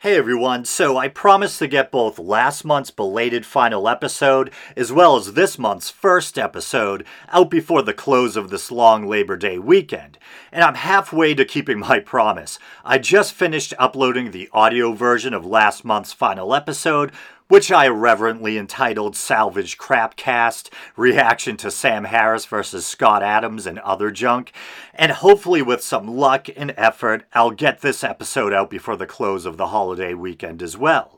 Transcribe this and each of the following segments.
Hey everyone, so I promised to get both last month's belated final episode as well as this month's first episode out before the close of this long Labor Day weekend, and I'm halfway to keeping my promise. I just finished uploading the audio version of last month's final episode, which I reverently entitled Salvage Crapcast Reaction to Sam Harris versus Scott Adams and Other Junk. And hopefully, with some luck and effort, I'll get this episode out before the close of the holiday weekend as well.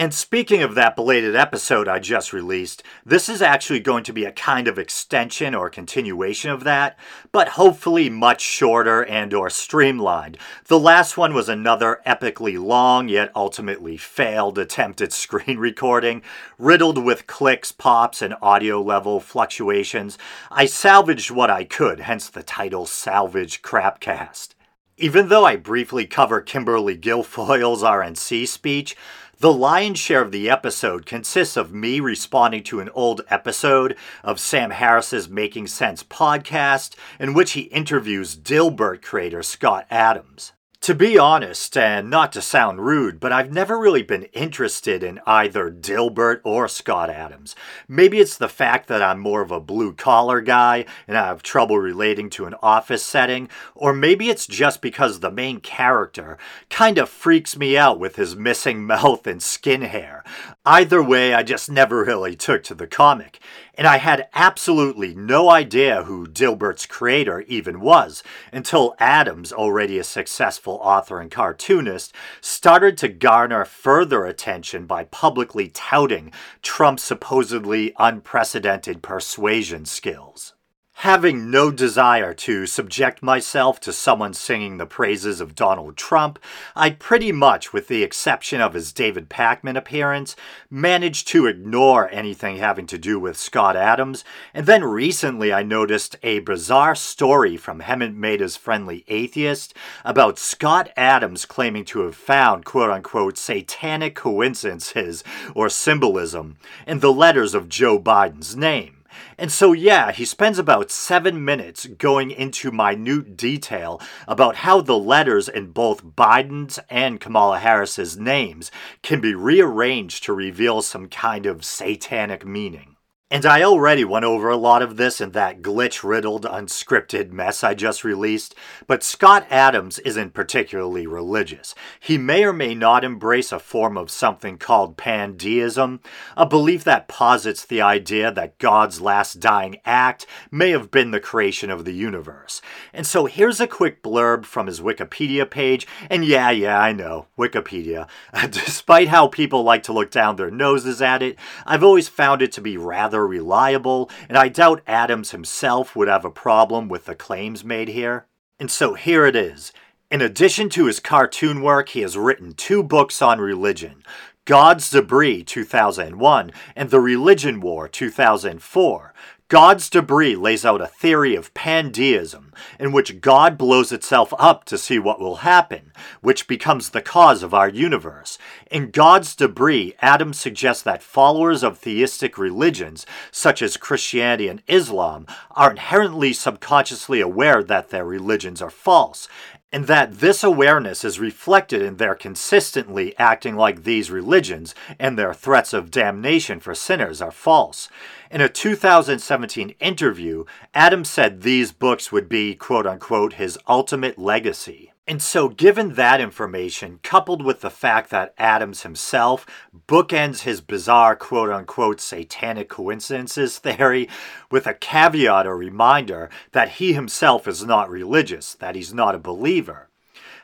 And speaking of that belated episode I just released, this is actually going to be a kind of extension or continuation of that, but hopefully much shorter and or streamlined. The last one was another epically long yet ultimately failed attempt at screen recording, riddled with clicks, pops, and audio level fluctuations. I salvaged what I could, hence the title Salvage Crapcast. Even though I briefly cover Kimberly Guilfoyle's RNC speech, the lion's share of the episode consists of me responding to an old episode of Sam Harris's Making Sense podcast, in which he interviews Dilbert creator Scott Adams. To be honest, and not to sound rude, but I've never really been interested in either Dilbert or Scott Adams. Maybe it's the fact that I'm more of a blue collar guy and I have trouble relating to an office setting, or maybe it's just because the main character kind of freaks me out with his missing mouth and skin hair. Either way, I just never really took to the comic and I had absolutely no idea who Dilbert's creator even was until Adams, already a successful author and cartoonist, started to garner further attention by publicly touting Trump's supposedly unprecedented persuasion skills. Having no desire to subject myself to someone singing the praises of Donald Trump, I pretty much, with the exception of his David Pakman appearance, managed to ignore anything having to do with Scott Adams. And then recently I noticed a bizarre story from Hemant Mehta's Friendly Atheist about Scott Adams claiming to have found quote unquote satanic coincidences or symbolism in the letters of Joe Biden's name. And so, yeah, he spends about seven minutes going into minute detail about how the letters in both Biden's and Kamala Harris's names can be rearranged to reveal some kind of satanic meaning. And I already went over a lot of this in that glitch riddled, unscripted mess I just released, but Scott Adams isn't particularly religious. He may or may not embrace a form of something called pandeism, a belief that posits the idea that God's last dying act may have been the creation of the universe. And so here's a quick blurb from his Wikipedia page, and yeah, yeah, I know, Wikipedia. Despite how people like to look down their noses at it, I've always found it to be rather reliable, and I doubt Adams himself would have a problem with the claims made here. And so here it is. In addition to his cartoon work, he has written two books on religion God's Debris 2001 and The Religion War 2004, God's debris lays out a theory of pandeism, in which God blows itself up to see what will happen, which becomes the cause of our universe. In God's debris, Adam suggests that followers of theistic religions, such as Christianity and Islam, are inherently subconsciously aware that their religions are false, and that this awareness is reflected in their consistently acting like these religions and their threats of damnation for sinners are false. In a 2017 interview, Adams said these books would be, quote unquote, his ultimate legacy. And so, given that information, coupled with the fact that Adams himself bookends his bizarre quote unquote satanic coincidences theory with a caveat or reminder that he himself is not religious, that he's not a believer,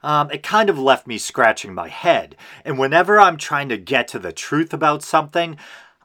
um, it kind of left me scratching my head. And whenever I'm trying to get to the truth about something,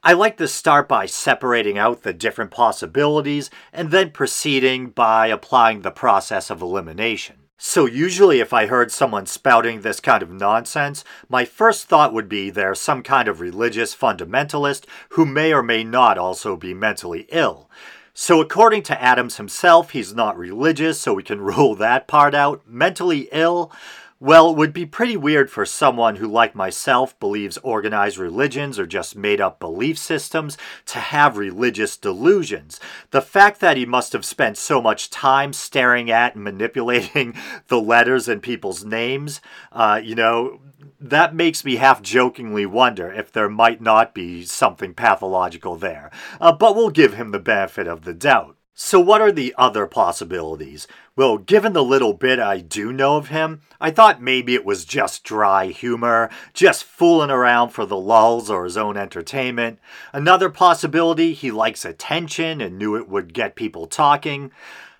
I like to start by separating out the different possibilities and then proceeding by applying the process of elimination. So, usually, if I heard someone spouting this kind of nonsense, my first thought would be they're some kind of religious fundamentalist who may or may not also be mentally ill. So, according to Adams himself, he's not religious, so we can rule that part out. Mentally ill? Well, it would be pretty weird for someone who, like myself, believes organized religions are just made up belief systems to have religious delusions. The fact that he must have spent so much time staring at and manipulating the letters in people's names, uh, you know, that makes me half jokingly wonder if there might not be something pathological there. Uh, but we'll give him the benefit of the doubt. So, what are the other possibilities? Well, given the little bit I do know of him, I thought maybe it was just dry humor, just fooling around for the lulz or his own entertainment. Another possibility, he likes attention and knew it would get people talking.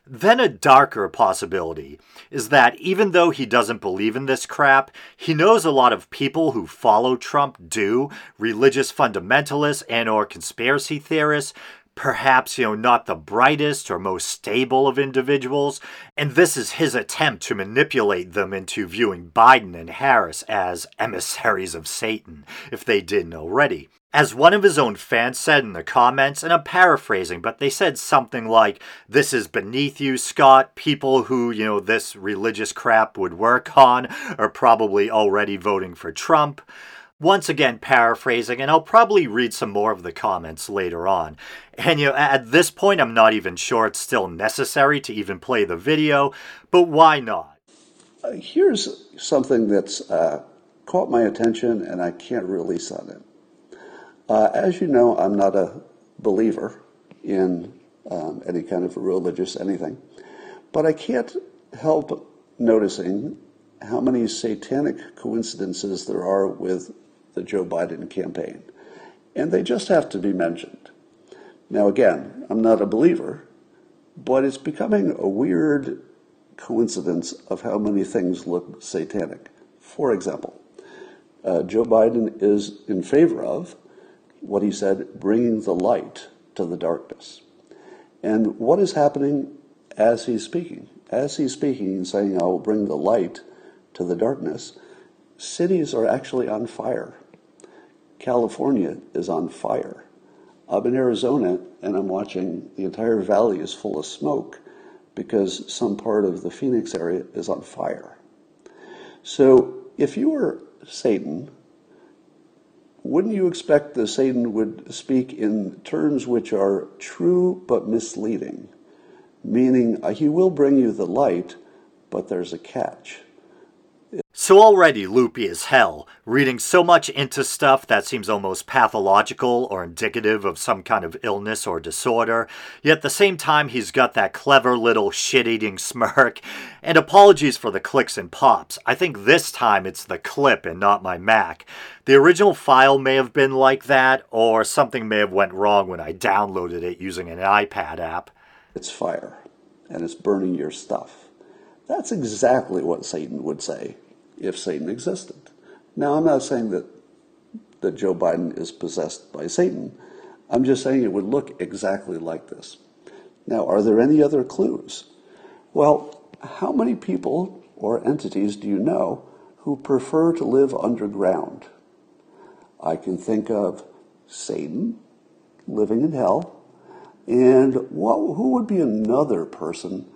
Then a darker possibility is that even though he doesn't believe in this crap, he knows a lot of people who follow Trump do, religious fundamentalists and or conspiracy theorists perhaps, you know, not the brightest or most stable of individuals, and this is his attempt to manipulate them into viewing Biden and Harris as emissaries of Satan, if they didn't already. As one of his own fans said in the comments, and I'm paraphrasing, but they said something like, This is beneath you, Scott. People who, you know, this religious crap would work on are probably already voting for Trump. Once again, paraphrasing, and I'll probably read some more of the comments later on. And you know, at this point, I'm not even sure it's still necessary to even play the video, but why not? Uh, here's something that's uh, caught my attention, and I can't release on it. Uh, as you know, I'm not a believer in um, any kind of religious anything, but I can't help noticing how many satanic coincidences there are with the Joe Biden campaign. And they just have to be mentioned. Now, again, I'm not a believer, but it's becoming a weird coincidence of how many things look satanic. For example, uh, Joe Biden is in favor of what he said, bringing the light to the darkness. And what is happening as he's speaking? As he's speaking and saying, I will bring the light to the darkness, cities are actually on fire. California is on fire. I'm in Arizona and I'm watching the entire valley is full of smoke because some part of the Phoenix area is on fire. So if you were Satan, wouldn't you expect that Satan would speak in terms which are true but misleading? Meaning, uh, he will bring you the light, but there's a catch. So already loopy as hell, reading so much into stuff that seems almost pathological or indicative of some kind of illness or disorder, yet at the same time he's got that clever little shit-eating smirk, and apologies for the clicks and pops. I think this time it's the clip and not my Mac. The original file may have been like that, or something may have went wrong when I downloaded it using an iPad app. It's fire, and it's burning your stuff. That's exactly what Satan would say if Satan existed. Now, I'm not saying that, that Joe Biden is possessed by Satan. I'm just saying it would look exactly like this. Now, are there any other clues? Well, how many people or entities do you know who prefer to live underground? I can think of Satan living in hell, and what, who would be another person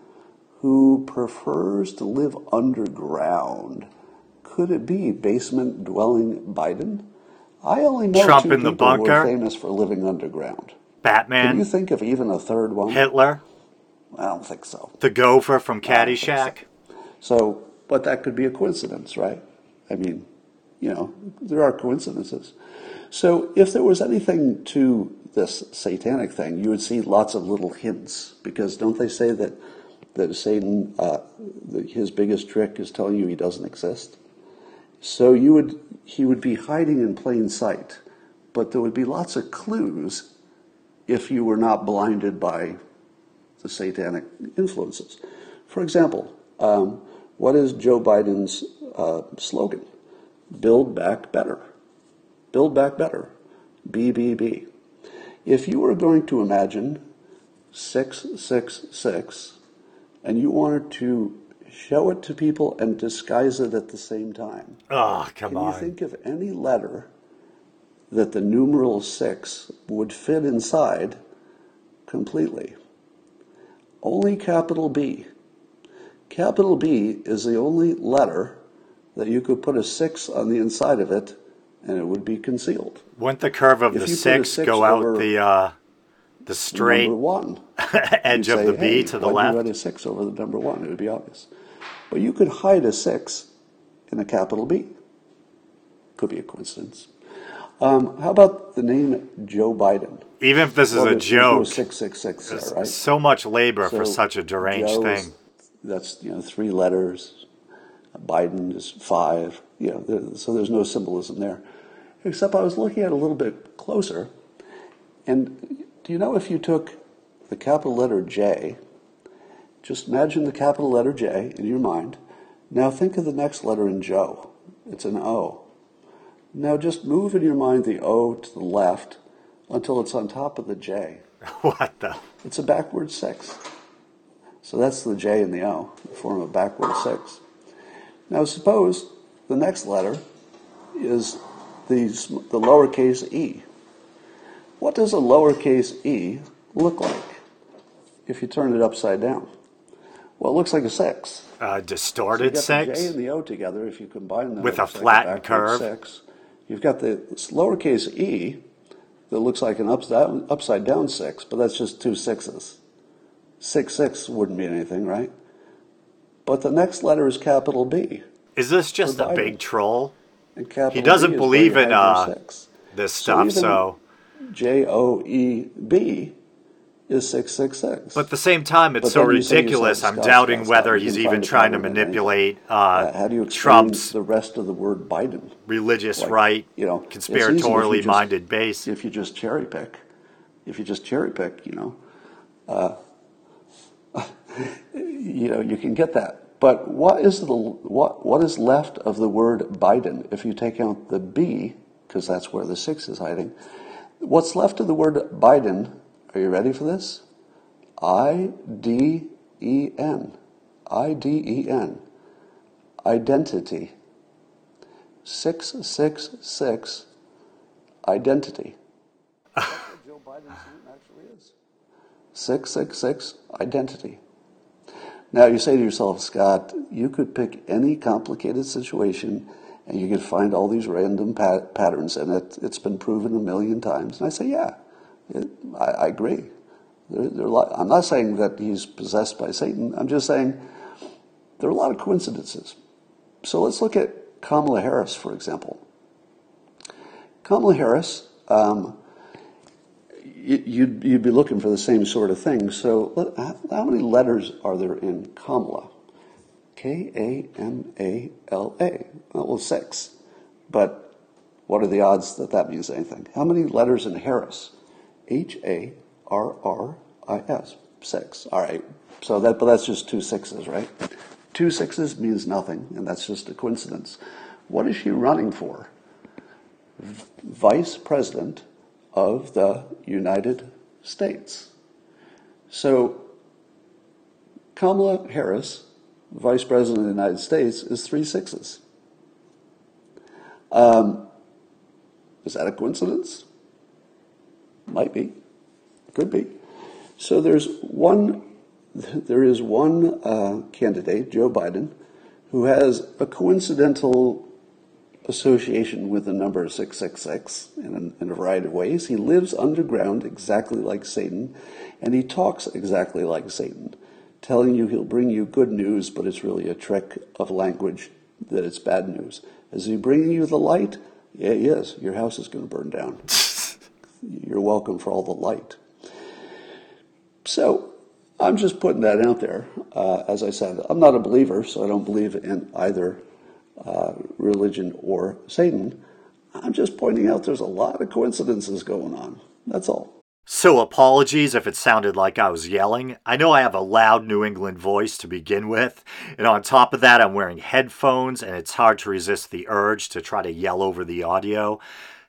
who prefers to live underground? Could it be basement dwelling Biden? I only know Trump two in the people who bunker? are famous for living underground. Batman? Can you think of even a third one? Hitler? I don't think so. The gopher from Caddyshack? So, but that could be a coincidence, right? I mean, you know, there are coincidences. So, if there was anything to this satanic thing, you would see lots of little hints because don't they say that that Satan, uh, the, his biggest trick is telling you he doesn't exist? So you would he would be hiding in plain sight, but there would be lots of clues if you were not blinded by the satanic influences. For example, um, what is Joe Biden's uh, slogan? Build back better. Build back better. BBB. If you were going to imagine 666 and you wanted to show it to people and disguise it at the same time, Oh, come can on. you think of any letter that the numeral 6 would fit inside completely? Only capital B. Capital B is the only letter that you could put a six on the inside of it and it would be concealed. Wouldn't the curve of If the you put a six, six go out over the uh, the straight Number one. edge of say, the B "Hey, to the left? You a six over the number one. It would be obvious. But you could hide a six in a capital B. Could be a coincidence. Um, how about the name Joe Biden? Even if this is Well, a there's joke, 666 there, right? so much labor for such a deranged Joe is- thing. That's, you know, three letters. Biden is five. You know, there, so there's no symbolism there. Except I was looking at it a little bit closer. And do you know if you took the capital letter J, just imagine the capital letter J in your mind. Now think of the next letter in Joe. It's an O. Now just move in your mind the O to the left until it's on top of the J. What the? It's a backward six. So that's the J and the O, the form of backward six. Now suppose the next letter is the, the lowercase e. What does a lowercase e look like if you turn it upside down? Well, it looks like a six. Uh, You distorted the six? J and the O together. If you combine them With a flattened curve. Six. You've got the lowercase e that looks like an upside upside down six, but that's just two sixes. Six six wouldn't mean anything, right? But the next letter is capital B. Is this just a big troll? He doesn't believe in, uh. This So stuff, even- so. J O E B is six six six. But at the same time, it's so ridiculous. I'm Scott, doubting Scott, whether he's even trying to pattern in it. manipulate uh, Uh, how do you explain Trump's the rest of the word Biden? religious like, right, you know, if you conspiratorially just- minded base. if you just cherry pick, if you just cherry pick, you know, uh, you know, you can get that. But what is the what what is left of the word Biden if you take out the B because that's where the six is hiding? What's left of the word Biden? Are you ready for this? I D E N. I D E N. Identity. 666 identity. Joe Biden's actually is. 666 identity. Now you say to yourself, Scott, you could pick any complicated situation and you can find all these random pat- patterns and it. It's been proven a million times. And I say, yeah, it, I, I agree. There, there lot, I'm not saying that he's possessed by Satan. I'm just saying there are a lot of coincidences. So let's look at Kamala Harris, for example. Kamala Harris, um, you'd, you'd be looking for the same sort of thing. So, how many letters are there in Kamala? K A M A L A. Well, six. But what are the odds that that means anything? How many letters in Harris? H A R R I S. Six. All right. So that, but that's just two sixes, right? Two sixes means nothing, and that's just a coincidence. What is she running for? Vice President of the United States. So Kamala Harris, Vice President of the United States, is three sixes. Um, is that a coincidence? Might be. Could be. So there's one, there is one uh, candidate, Joe Biden, who has a coincidental association with the number 666 in in a variety of ways. He lives underground exactly like Satan, and he talks exactly like Satan, telling you he'll bring you good news, but it's really a trick of language that it's bad news. Is he bringing you the light? Yeah, he is. Your house is going to burn down. You're welcome for all the light. So I'm just putting that out there. Uh, as I said, I'm not a believer, so I don't believe in either uh, religion or Satan. I'm just pointing out there's a lot of coincidences going on. That's all. So, apologies if it sounded like I was yelling. I know I have a loud New England voice to begin with, and on top of that, I'm wearing headphones, and it's hard to resist the urge to try to yell over the audio.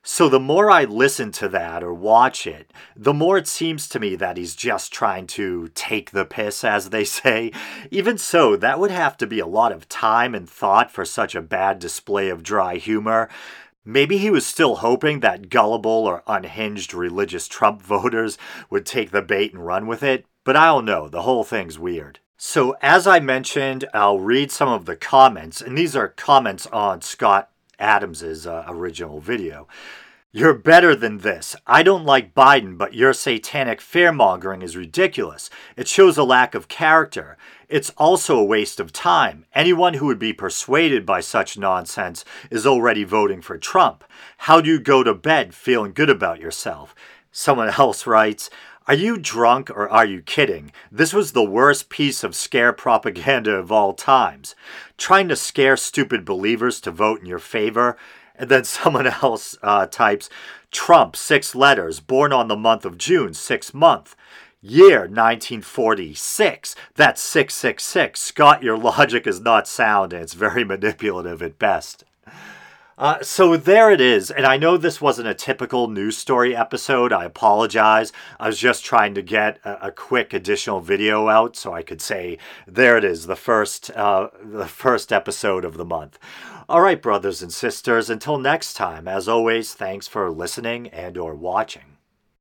So, the more I listen to that or watch it, the more it seems to me that he's just trying to take the piss, as they say. Even so, that would have to be a lot of time and thought for such a bad display of dry humor. Maybe he was still hoping that gullible or unhinged religious Trump voters would take the bait and run with it, but I don't know, the whole thing's weird. So, as I mentioned, I'll read some of the comments, and these are comments on Scott Adams's uh, original video. You're better than this. I don't like Biden, but your satanic fearmongering is ridiculous. It shows a lack of character. It's also a waste of time. Anyone who would be persuaded by such nonsense is already voting for Trump. How do you go to bed feeling good about yourself? Someone else writes, are you drunk or are you kidding? This was the worst piece of scare propaganda of all times. Trying to scare stupid believers to vote in your favor. And then someone else uh, types Trump, six letters, born on the month of June, six month. Year 1946. That's 666. Scott, your logic is not sound and it's very manipulative at best. Uh, so there it is. And I know this wasn't a typical news story episode. I apologize. I was just trying to get a, a quick additional video out so I could say, there it is, the first, uh, the first episode of the month. All right, brothers and sisters, until next time, as always, thanks for listening and or watching.